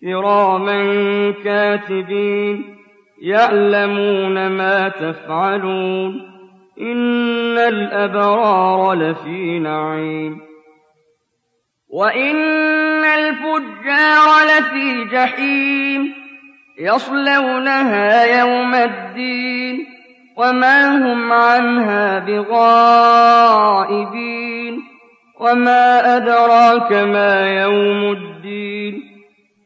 كراما كاتبين يعلمون ما تفعلون إن الأبرار لفي نعيم وإن الفجار لفي جحيم يصلونها يوم الدين وما هم عنها بغائبين وما أدراك ما يوم الدين